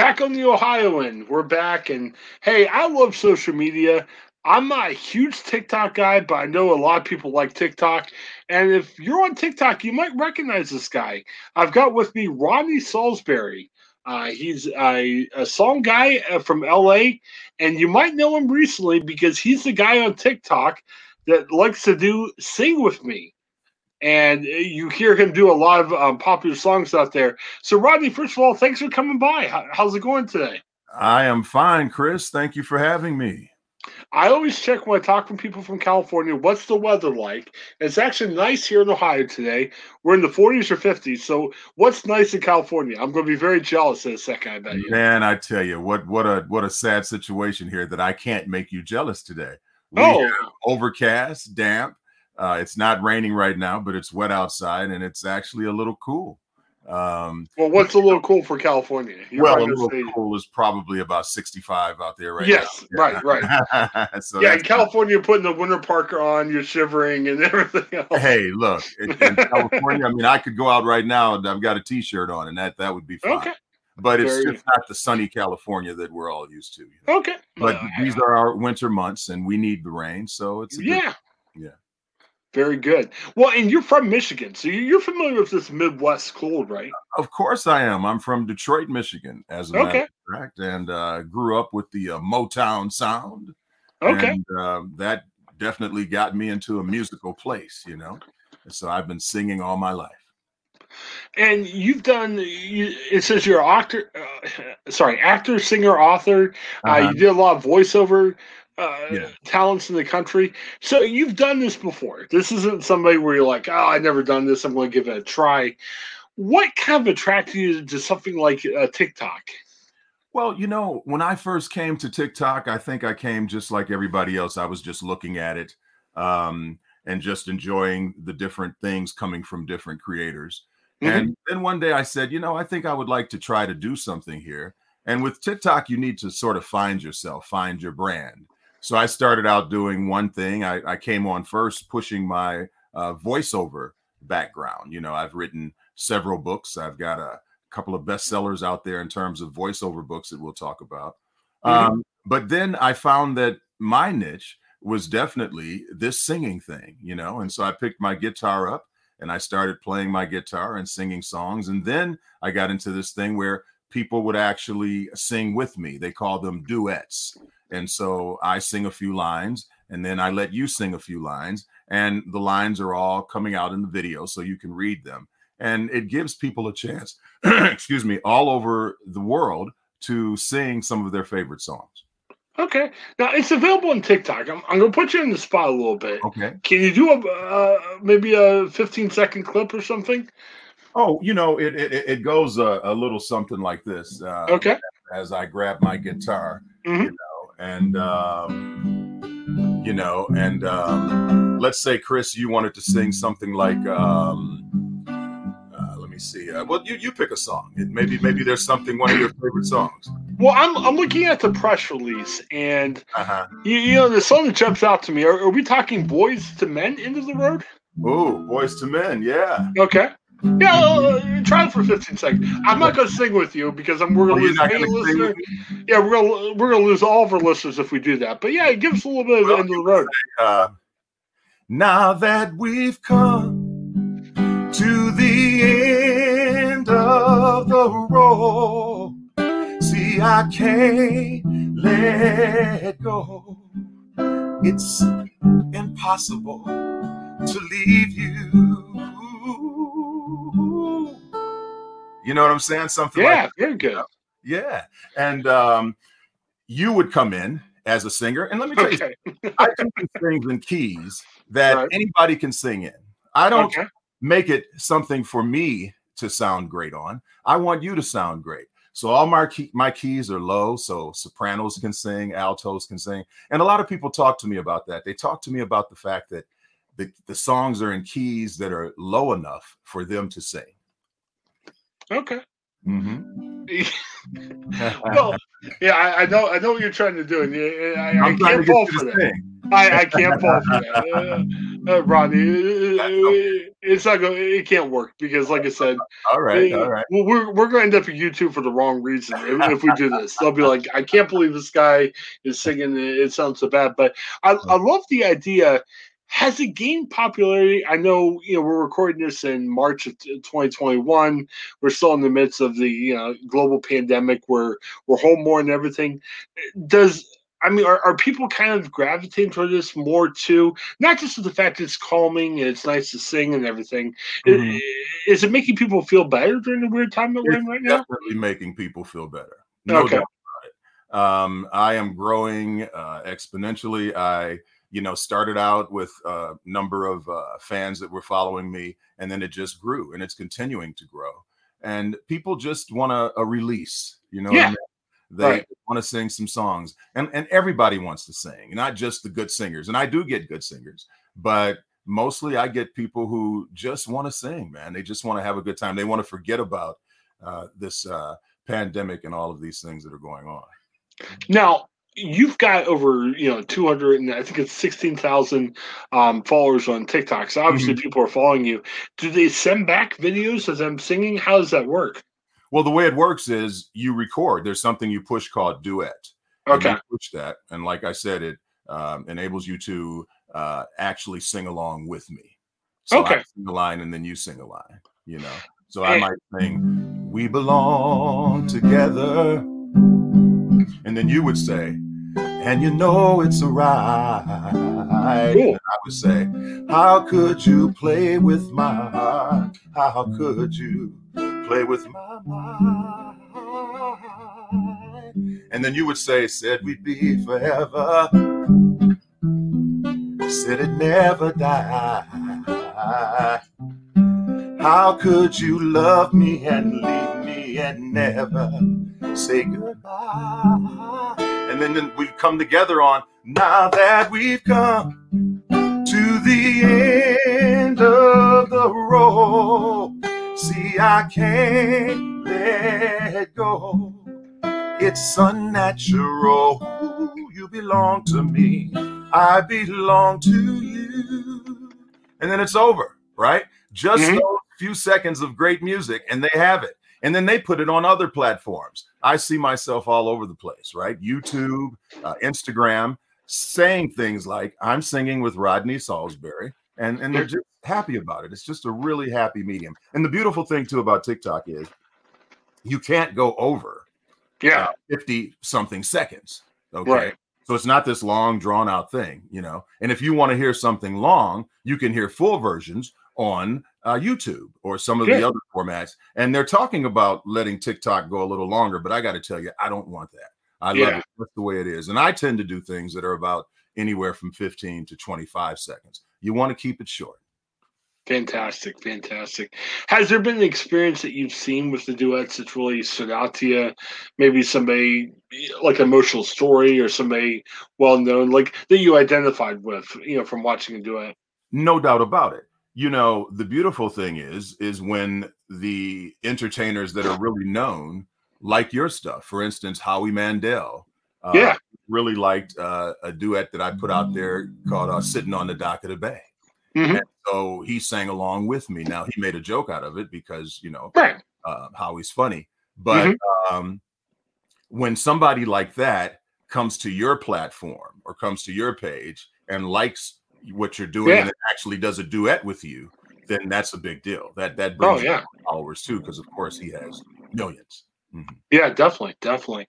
back on the Ohioan. We're back, and hey, I love social media. I'm not a huge TikTok guy, but I know a lot of people like TikTok. And if you're on TikTok, you might recognize this guy. I've got with me Rodney Saulsberry. Uh, he's a, a, song guy uh, from LA, and you might know him recently because he's the guy on TikTok that likes to do Sing With Me. And uh, you hear him do a lot of um, popular songs out there. So, Rodney, first of all, thanks for coming by. How, how's it going today? I am fine, Chris. Thank you for having me. I always check when I talk to people from California, what's the weather like? It's actually nice here in Ohio today. We're in the 40s or 50s. So what's nice in California? I'm going to be very jealous in a second, I bet you. Man, I tell you, what what a what a sad situation here that I can't make you jealous today. We oh. overcast, damp. Uh, it's not raining right now, but it's wet outside and it's actually a little cool. Um, well, what's a little cool for California? You're well, a little say... cool is probably about 65 out there right yes, now. Yes, right, right. so yeah, in California, you're putting the winter parker on, you're shivering and everything else. Hey, look, in, in California, I mean, I could go out right now and I've got a t-shirt on, and that that would be fine. Okay. But it's Very just not the sunny California that we're all used to. You know? Okay. But well, these are our winter months, and we need the rain, so it's yeah, good, yeah. Very good. Well, and you're from Michigan, so you're familiar with this Midwest cold, right? Of course I am. I'm from Detroit, Michigan, as a okay. matter of fact, and uh, grew up with the uh, Motown sound. Okay. And uh, that definitely got me into a musical place, you know. And so I've been singing all my life. And you've done. You, it says you're actor. Uh, sorry, actor, singer, author. Uh, uh-huh. you did a lot of voiceover uh, yeah. talents in the country. So you've done this before. This isn't somebody where you're like, oh, I've never done this. I'm going to give it a try. What kind of attracted you to something like uh, TikTok? Well, you know, when I first came to TikTok, I think I came just like everybody else. I was just looking at it um, and just enjoying the different things coming from different creators. Mm-hmm. And then one day I said, you know, I think I would like to try to do something here. And with TikTok, you need to sort of find yourself, find your brand. So I started out doing one thing. I, I came on first pushing my uh, voiceover background. You know, I've written several books. I've got a couple of bestsellers out there in terms of voiceover books that we'll talk about. Mm-hmm. Um, but then I found that my niche was definitely this singing thing, you know, and so I picked my guitar up and I started playing my guitar and singing songs. And then I got into this thing where people would actually sing with me. They call them duets. And so I sing a few lines and then I let you sing a few lines, and the lines are all coming out in the video so you can read them. And it gives people a chance, excuse me, all over the world to sing some of their favorite songs. Okay. Now it's available on TikTok. I'm, I'm going to put you in the spot a little bit. Okay. Can you do a uh, maybe a 15 second clip or something? Oh, you know, it it, it goes a, a little something like this. Uh, okay. As I grab my guitar, mm-hmm. you know, and um, you know, and um, let's say Chris, you wanted to sing something like. Um, uh, let me see. Uh, well, you you pick a song. It, maybe maybe there's something one of your favorite songs. Well, I'm I'm looking at the press release, and uh-huh. you, you know the song that jumps out to me. Are, are we talking "Boyz II Men" into the road? Oh, "Boyz II Men," yeah. Okay. Yeah, uh, try it for 15 seconds. I'm not going to sing with you because I'm, we're going to lose any listener. Yeah, we're to we're going to lose all of our listeners if we do that. But yeah, give us a little bit of well, end of the road. Uh, now that we've come to the end of the road, see, I can't let go. It's impossible to leave you you know what I'm saying? Something yeah, like very good. Yeah. And um, you would come in as a singer. And let me tell okay. you, I do things in keys that right. anybody can sing in. I don't okay. make it something for me to sound great on. I want you to sound great. So all my key, my keys are low, so sopranos can sing, altos can sing, and a lot of people talk to me about that. They talk to me about the fact that the, the songs are in keys that are low enough for them to sing. Okay. Mm-hmm. well, yeah, I, I, know, I know what you're trying to do, and I, I can't fall for that. I, I, can't fall for that. Uh, uh, Rodney, it's not going. It can't work because, like I said, all right, all right. We're we're going to end up at YouTube for the wrong reason if, if, we do this. They'll be like, I can't believe this guy is singing. It sounds so bad, but I I love the idea. Has it gained popularity? I know you know we're recording this in March of 2021. We're still in the midst of the you know global pandemic. We're we're home more and everything. Does I mean, are, are people kind of gravitating toward this more too? Not just the fact it's calming and it's nice to sing and everything. Mm-hmm. Is, is, it making people feel better during the weird time that we're in right now? Definitely making people feel better. No okay. doubt about it. Um, I am growing uh, exponentially. I, you know, started out with a number of uh, fans that were following me, and then it just grew, and it's continuing to grow. And people just want a, a release. You know, yeah. I mean? They right. want to sing some songs, and and everybody wants to sing, not just the good singers. And I do get good singers, but mostly I get people who just want to sing, man. They just want to have a good time. They want to forget about uh, this uh, pandemic and all of these things that are going on. Now, you've got over you know 200 and i think it's 16000 um, followers on tiktok so obviously mm-hmm. people are following you do they send back videos of them singing how does that work well, the way it works is you record. There's something you push called duet. Okay. push that, and like I said, it um, enables you to uh, actually sing along with me. So okay. I sing a line and then you sing a line. You know. So I might sing, "We belong together," and then you would say, "And you know it's a ride." Cool. I would say, "How could you play with my heart? How could you?" play with my mind. And then you would say, said we'd be forever. Said it never die. How could you love me and leave me and never say goodbye? And then, we come together on now that we've come to the end of the road. See, I can't let go. It's unnatural. You belong to me. I belong to you. And then it's over, right? Just mm-hmm. those few seconds of great music, and they have it. And then they put it on other platforms. I see myself all over the place, right? YouTube, uh, Instagram, saying things like, I'm singing with Rodney Saulsberry and and they're just happy about it. It's just a really happy medium. And the beautiful thing too about TikTok is you can't go over yeah uh, 50 something seconds. Okay. Right. So it's not this long drawn out thing, you know. And if you want to hear something long, you can hear full versions on uh, YouTube or some of the other formats. And they're talking about letting TikTok go a little longer, but I got to tell you, I don't want that. I yeah. love it. That's the way it is. And I tend to do things that are about anywhere from 15 to 25 seconds. You want to keep it short. Fantastic, fantastic. Has there been an experience that you've seen with the duets that really stood out to you? Maybe somebody like emotional story or somebody well known, like that you identified with, you know, from watching a duet. No doubt about it. You know, the beautiful thing is, is when the entertainers that are really known like your stuff. For instance, Howie Mandel. Uh, yeah really liked uh, a duet that I put out there called uh, "Sitting on the Dock of the Bay." Mm-hmm. so he sang along with me. Now he made a joke out of it because you know right. uh, how he's funny. But mm-hmm. um, when somebody like that comes to your platform or comes to your page and likes what you're doing yeah. and actually does a duet with you, then that's a big deal. That that brings oh, yeah. followers too, because of course he has millions. Mm-hmm. Yeah, definitely, definitely.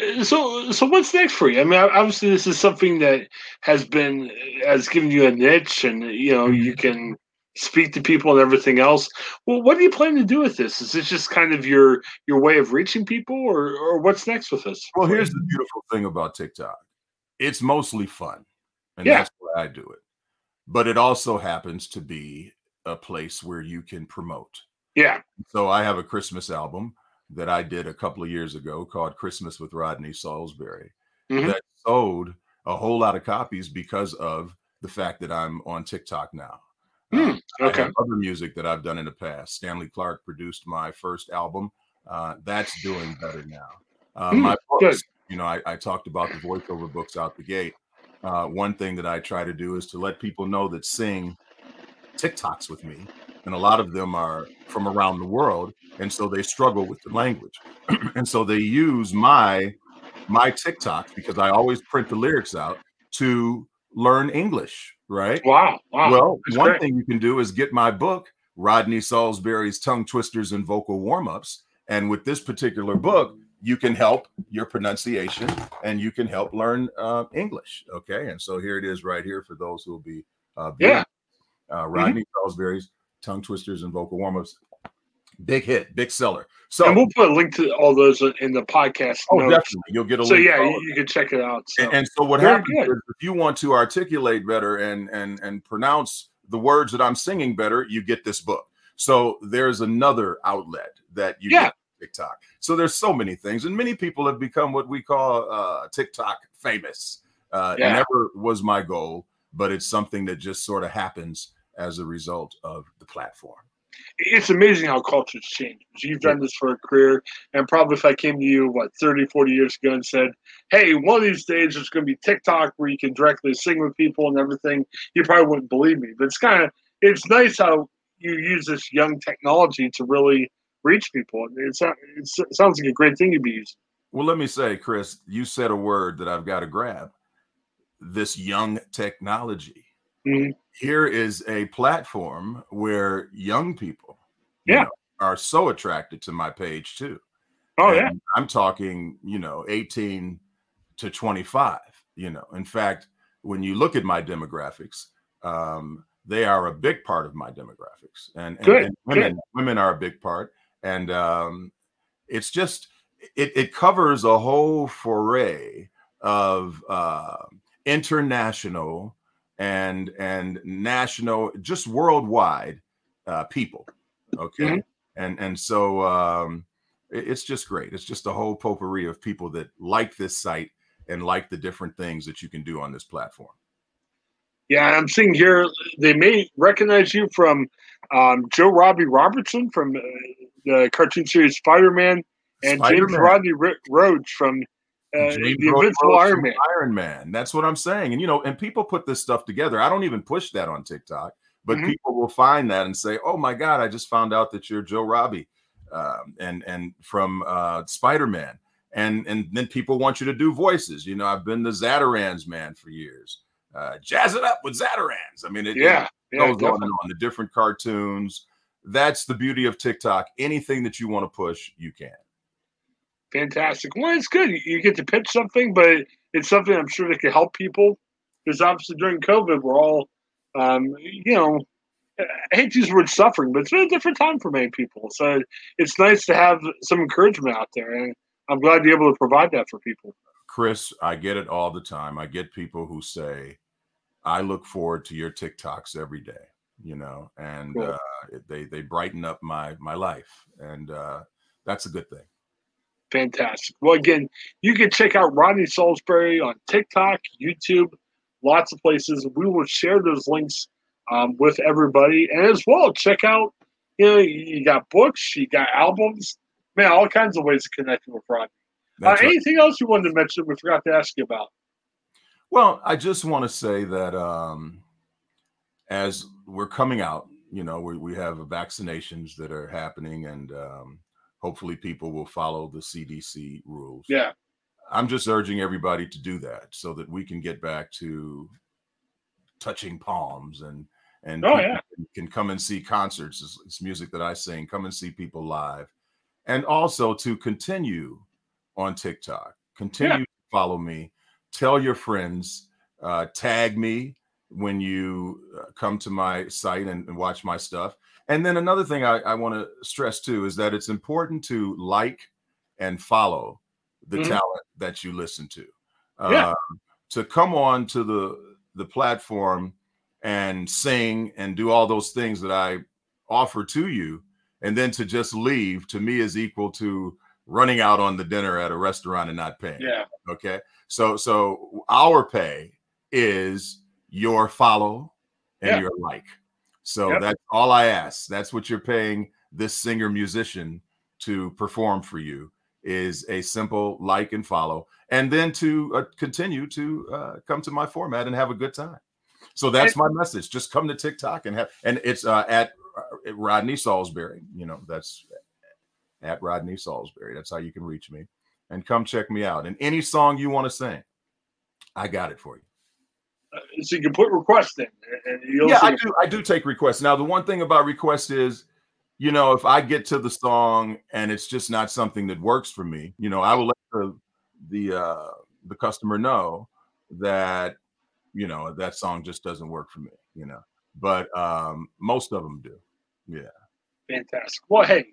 Uh, so, so what's next for you? I mean, obviously, this is something that has been has given you a niche, and you know, you mm-hmm. can speak to people and everything else. Well, what do you plan to do with this? Is this just kind of your your way of reaching people, or or what's next with this? Well, here's the beautiful thing about TikTok: it's mostly fun, and yeah. that's why I do it. But it also happens to be a place where you can promote. Yeah. So I have a Christmas album that I did a couple of years ago called Christmas with Rodney Saulsberry mm-hmm. that sold a whole lot of copies because of the fact that I'm on TikTok now. Mm, okay. other music that I've done in the past. Stanley Clarke produced my first album. Uh, that's doing better now. Uh, mm, my books, good. you know, I, I, talked about the voiceover books out the gate. Uh, one thing that I try to do is to let people know that sing TikToks with me, and a lot of them are from around the world, and so they struggle with the language, and so they use my my TikToks because I always print the lyrics out to learn English. Right? Wow. wow. Well, That's one great. thing you can do is get my book, Rodney Saulsberry's Tongue Twisters and Vocal Warm Ups, and with this particular book you can help your pronunciation and you can help learn uh, English. Okay. And so here it is right here for those who will be uh, yeah. Uh, Rodney mm-hmm. Saulsberry's tongue twisters and vocal warm ups. Big hit, big seller. So and we'll put a link to all those in the podcast. Oh, notes. definitely. You'll get a so yeah, you, you, can check it out. So. And, and, so what Very happens good. is if you want to articulate better and and and pronounce the words that I'm singing better, you get this book. So there's another outlet that you yeah. TikTok. So there's so many things, and many people have become what we call uh, TikTok famous. Uh, yeah. Never was my goal, but it's something that just sort of happens as a result of the platform. It's amazing how cultures change. You've done this for a career, and probably if I came to you, what, 30, 40 years ago and said, hey, one of these days there's going to be TikTok where you can directly sing with people and everything, you probably wouldn't believe me. But it's kind of, it's nice how you use this young technology to really – reach people. It's, it's, it sounds like a great thing to be using. Well, let me say, Chris, you said a word that I've got to grab. This young technology. Mm-hmm. Here is a platform where young people, yeah, know, are so attracted to my page too. Oh and yeah, I'm talking, you know, 18 to 25. You know, in fact, when you look at my demographics, um, they are a big part of my demographics, and, and, and women, Good. women are a big part and um, it's just it, it covers a whole foray of uh, international and and national, just worldwide uh, people. Okay, mm-hmm. and and so um, it, it's just great. It's just a whole potpourri of people that like this site and like the different things that you can do on this platform. Yeah, I'm seeing here they may recognize you from um, Joe Robbie Robertson from uh, the cartoon series Spider Man and Spider-Man. James Rodney Rhodes from uh, the Invincible Iron Man. Iron Man. That's what I'm saying. And you know, and people put this stuff together. I don't even push that on TikTok, but mm-hmm. people will find that and say, "Oh my God, I just found out that you're Joe Robbie, um, and and from uh, Spider Man." And and then people want you to do voices. You know, I've been the Zatarain's man for years uh, jazz it up with Zatarain's. I mean, it, yeah, it goes yeah, on and on. The different cartoons. That's the beauty of TikTok. Anything that you want to push, you can. Fantastic. Well, it's good. You get to pitch something, but it's something I'm sure that can help people. Because obviously during COVID, we're all, um, you know, I hate to use the word suffering, but it's been a different time for many people. So it's nice to have some encouragement out there, and I'm glad to be able to provide that for people. Chris, I get it all the time. I get people who say, I look forward to your TikToks every day, you know, and cool. uh, they they brighten up my my life, and uh, that's a good thing. Fantastic. Well, again, you can check out Rodney Saulsberry on TikTok, YouTube, lots of places. We will share those links um, with everybody, and as well, check out. You know, you got books, you got albums, man, all kinds of ways to connect with Rodney. Uh, right. Anything else you wanted to mention? We forgot to ask you about. Well, I just want to say that um, as we're coming out, you know, we, we have vaccinations that are happening, and um, hopefully people will follow the CDC rules. Yeah. I'm just urging everybody to do that so that we can get back to touching palms and and oh, yeah. can come and see concerts. It's, it's music that I sing. Come and see people live, and also to continue on TikTok. Continue yeah. to follow me tell your friends, uh, tag me when you uh, come to my site and, and, watch my stuff. And then another thing I, I want to stress too is that it's important to like and follow the mm-hmm. talent that you listen to. Yeah. Uh, to come on to the the platform and sing and do all those things that I offer to you, and then to just leave to me is equal to running out on the dinner at a restaurant and not paying. Yeah. Okay. So so our pay is your follow and yeah. your like. So yep. that's all I ask. That's what you're paying this singer musician to perform for you is a simple like and follow, and then to uh, continue to uh, come to my format and have a good time. So that's my message. Just come to TikTok and have, and it's uh, at uh, Rodney Saulsberry. You know, that's at Rodney Saulsberry. That's how you can reach me, and come check me out. And any song you want to sing, I got it for you. Uh, so you can put requests in. yeah, I do. I do take requests. Now, the one thing about requests is you know, if I get to the song and it's just not something that works for me, you know, I will let the the uh the customer know that you know that song just doesn't work for me, you know. But um most of them do. Yeah. Fantastic. Well, hey,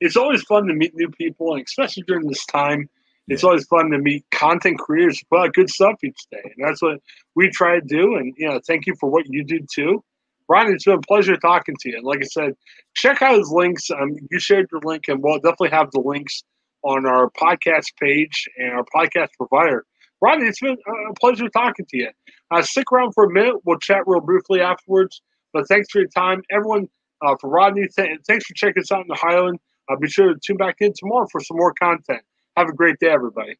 it's always fun to meet new people, and especially during this time, it's yeah. always fun to meet content creators who put out good stuff each day, and that's what we try to do. And you know, thank you for what you do too. Ron, it's been a pleasure talking to you. And like I said, check out his links. Um, you shared your link, and we'll definitely have the links on our podcast page and our podcast provider. Ron, it's been a pleasure talking to you. Uh, stick around for a minute. We'll chat real briefly afterwards. But thanks for your time. Everyone, uh, for Rodney, th- thanks for checking us out in the Ohioan. Uh, be sure to tune back in tomorrow for some more content. Have a great day, everybody.